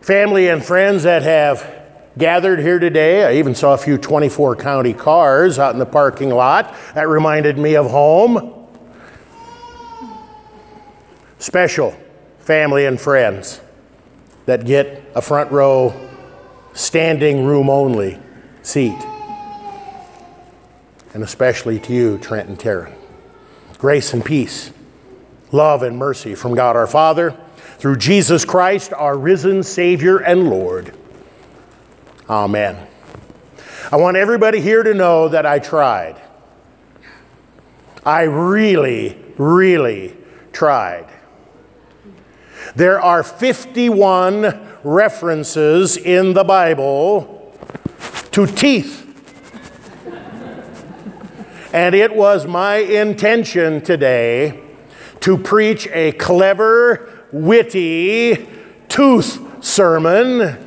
family and friends that have gathered here today. I even saw a few 24 county cars out in the parking lot. That reminded me of home. Special family and friends that get a front row, standing room only seat. And especially to you, Trent and Taryn. Grace and peace, love and mercy from God our Father through Jesus Christ, our risen Savior and Lord. Amen. I want everybody here to know that I tried. I really, really tried. There are 51 references in the Bible to teeth. and it was my intention today to preach a clever, witty tooth sermon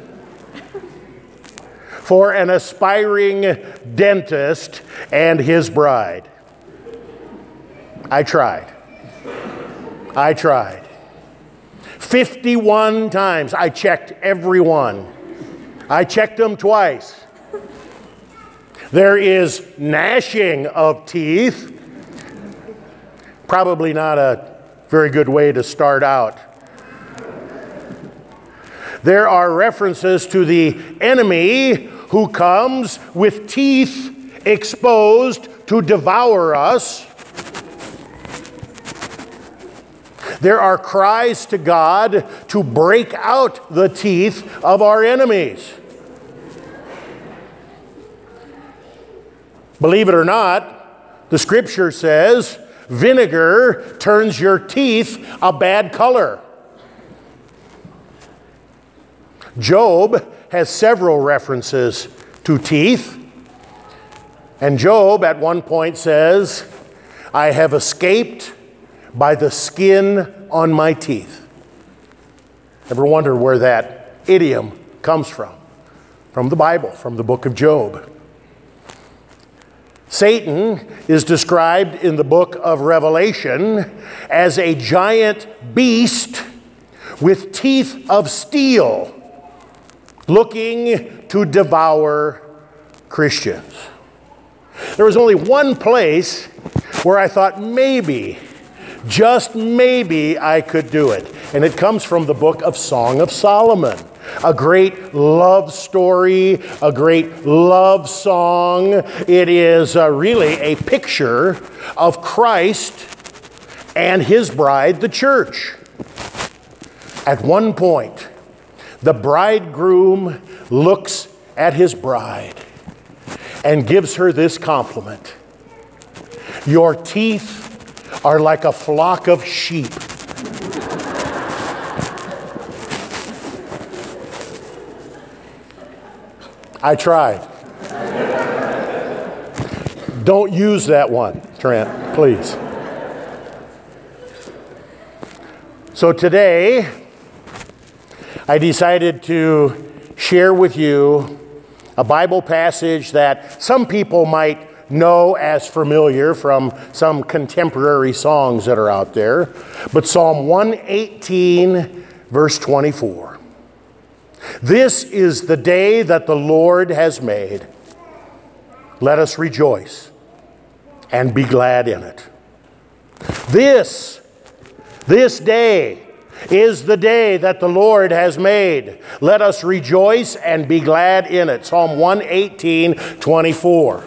for an aspiring dentist and his bride. I tried. I tried. 51 times. I checked every one. I checked them twice. There is gnashing of teeth. Probably not a very good way to start out. There are references to the enemy who comes with teeth exposed to devour us. There are cries to God to break out the teeth of our enemies. Believe it or not, the scripture says vinegar turns your teeth a bad color. Job has several references to teeth. And Job at one point says, I have escaped by the skin on my teeth. Ever wonder where that idiom comes from? From the Bible, from the book of Job. Satan is described in the book of Revelation as a giant beast with teeth of steel looking to devour Christians. There was only one place where I thought maybe, just maybe, I could do it. And it comes from the book of Song of Solomon. A great love story, a great love song. It is uh, really a picture of Christ and his bride, the church. At one point, the bridegroom looks at his bride and gives her this compliment Your teeth are like a flock of sheep. I tried. Don't use that one, Trent, please. So today, I decided to share with you a Bible passage that some people might know as familiar from some contemporary songs that are out there, but Psalm 118, verse 24. This is the day that the Lord has made. Let us rejoice and be glad in it. This, this day, is the day that the Lord has made. Let us rejoice and be glad in it. Psalm 118, 24.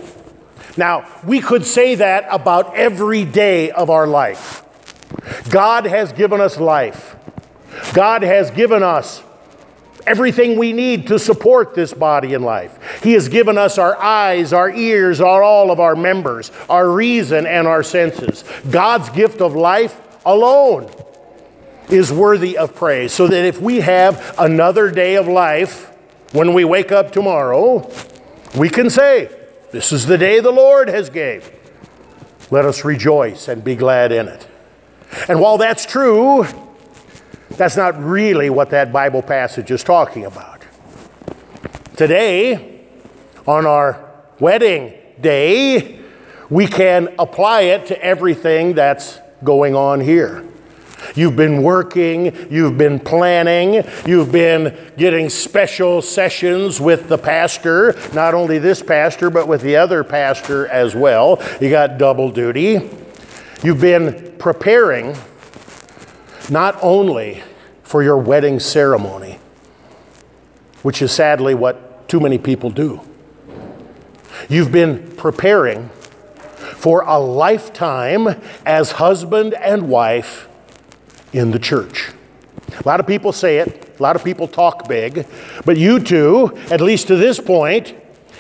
Now, we could say that about every day of our life. God has given us life. God has given us everything we need to support this body in life. He has given us our eyes, our ears, our, all of our members, our reason, and our senses. God's gift of life alone is worthy of praise. So that if we have another day of life, when we wake up tomorrow, we can say, This is the day the Lord has gave. Let us rejoice and be glad in it. And while that's true, that's not really what that Bible passage is talking about. Today, on our wedding day, we can apply it to everything that's going on here. You've been working, you've been planning, you've been getting special sessions with the pastor, not only this pastor, but with the other pastor as well. You got double duty. You've been preparing not only for your wedding ceremony, which is sadly what too many people do. You've been preparing for a lifetime as husband and wife in the church. A lot of people say it, a lot of people talk big, but you two, at least to this point,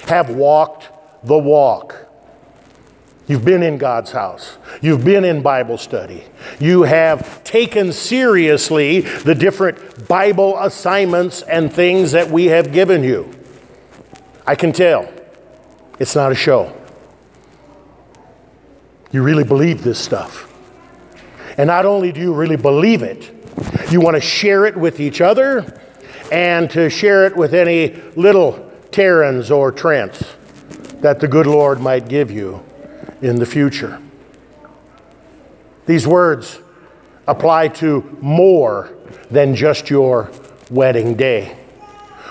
have walked the walk. You've been in God's house. You've been in Bible study. You have taken seriously the different Bible assignments and things that we have given you. I can tell it's not a show. You really believe this stuff. And not only do you really believe it, you want to share it with each other and to share it with any little Taryns or Trents that the good Lord might give you in the future. These words apply to more than just your wedding day.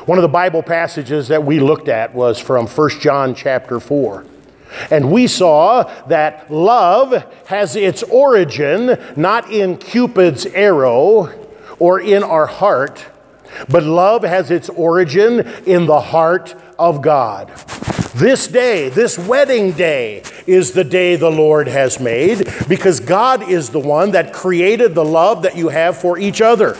One of the Bible passages that we looked at was from 1 John chapter 4. And we saw that love has its origin not in Cupid's arrow or in our heart, but love has its origin in the heart of God. This day, this wedding day, is the day the Lord has made because God is the one that created the love that you have for each other.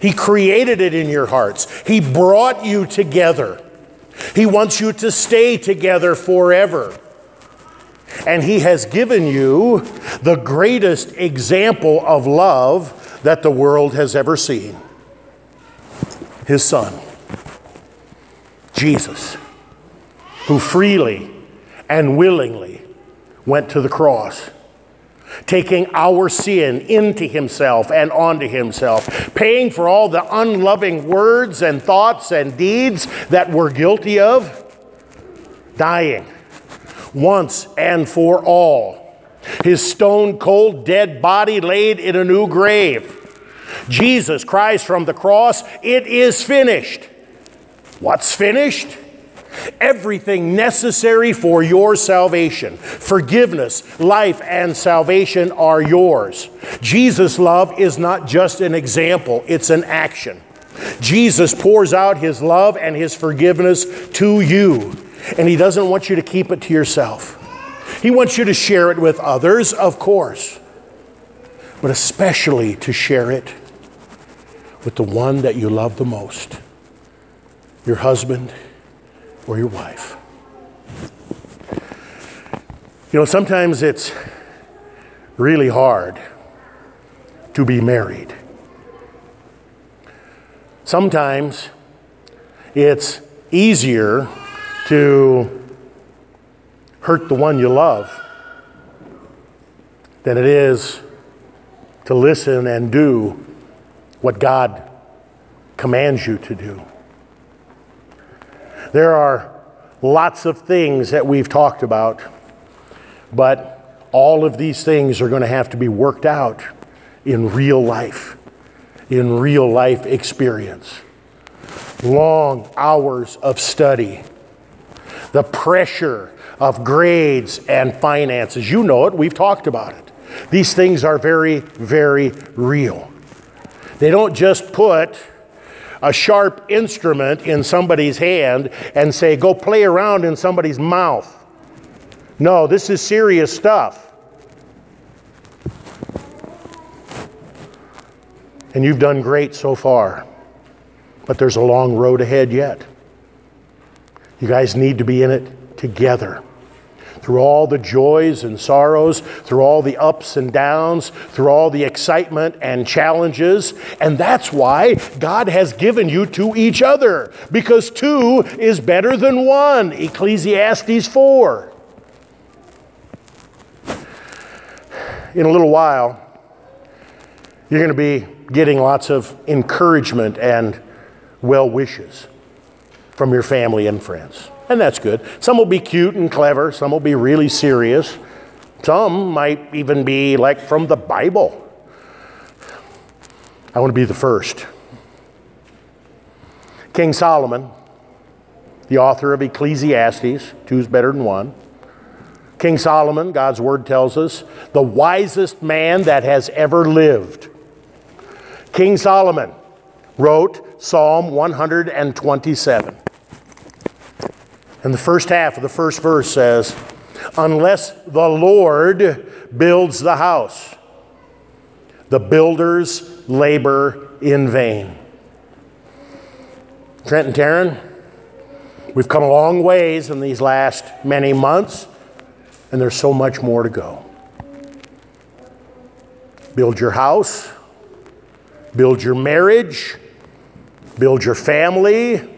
He created it in your hearts, He brought you together. He wants you to stay together forever. And He has given you the greatest example of love that the world has ever seen His Son, Jesus, who freely and willingly went to the cross taking our sin into himself and onto himself, paying for all the unloving words and thoughts and deeds that we're guilty of, dying once and for all. His stone cold dead body laid in a new grave. Jesus cries from the cross, It is finished. What's finished? Everything necessary for your salvation, forgiveness, life, and salvation are yours. Jesus' love is not just an example, it's an action. Jesus pours out his love and his forgiveness to you, and he doesn't want you to keep it to yourself. He wants you to share it with others, of course, but especially to share it with the one that you love the most your husband or your wife. You know, sometimes it's really hard to be married. Sometimes it's easier to hurt the one you love than it is to listen and do what God commands you to do. There are lots of things that we've talked about, but all of these things are going to have to be worked out in real life, in real life experience. Long hours of study, the pressure of grades and finances. You know it, we've talked about it. These things are very, very real. They don't just put a sharp instrument in somebody's hand and say, go play around in somebody's mouth. No, this is serious stuff. And you've done great so far, but there's a long road ahead yet. You guys need to be in it together through all the joys and sorrows, through all the ups and downs, through all the excitement and challenges. And that's why God has given you to each other, because two is better than one. Ecclesiastes 4. In a little while, you're going to be getting lots of encouragement and well wishes from your family and friends and that's good. Some will be cute and clever, some will be really serious. Some might even be like from the Bible. I want to be the first. King Solomon, the author of Ecclesiastes, two is better than one. King Solomon, God's word tells us, the wisest man that has ever lived. King Solomon wrote Psalm 127. And the first half of the first verse says, Unless the Lord builds the house, the builders labor in vain. Trent and Taryn, we've come a long ways in these last many months, and there's so much more to go. Build your house, build your marriage, build your family,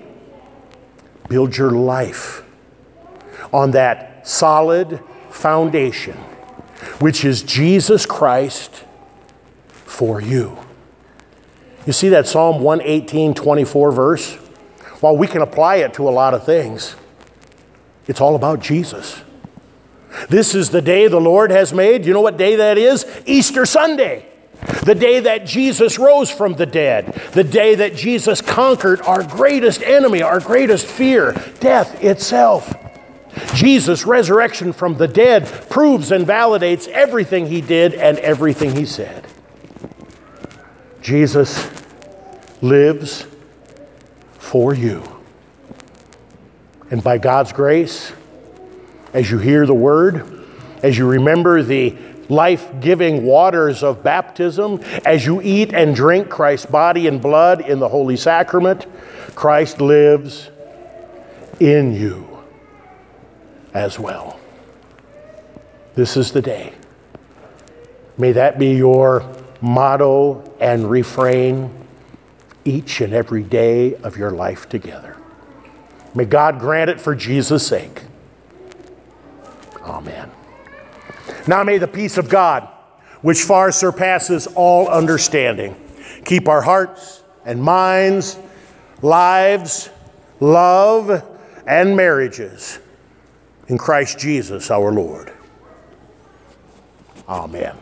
build your life on that solid foundation, which is Jesus Christ for you. You see that Psalm 118, 24 verse? While we can apply it to a lot of things, it's all about Jesus. This is the day the Lord has made. You know what day that is? Easter Sunday. The day that Jesus rose from the dead. The day that Jesus conquered our greatest enemy, our greatest fear, death itself. Jesus' resurrection from the dead proves and validates everything he did and everything he said. Jesus lives for you. And by God's grace, as you hear the word, as you remember the life giving waters of baptism, as you eat and drink Christ's body and blood in the Holy Sacrament, Christ lives in you as well. This is the day. May that be your motto and refrain each and every day of your life together. May God grant it for Jesus' sake. Amen. Now may the peace of God, which far surpasses all understanding, keep our hearts and minds, lives, love, and marriages in Christ Jesus our Lord. Amen.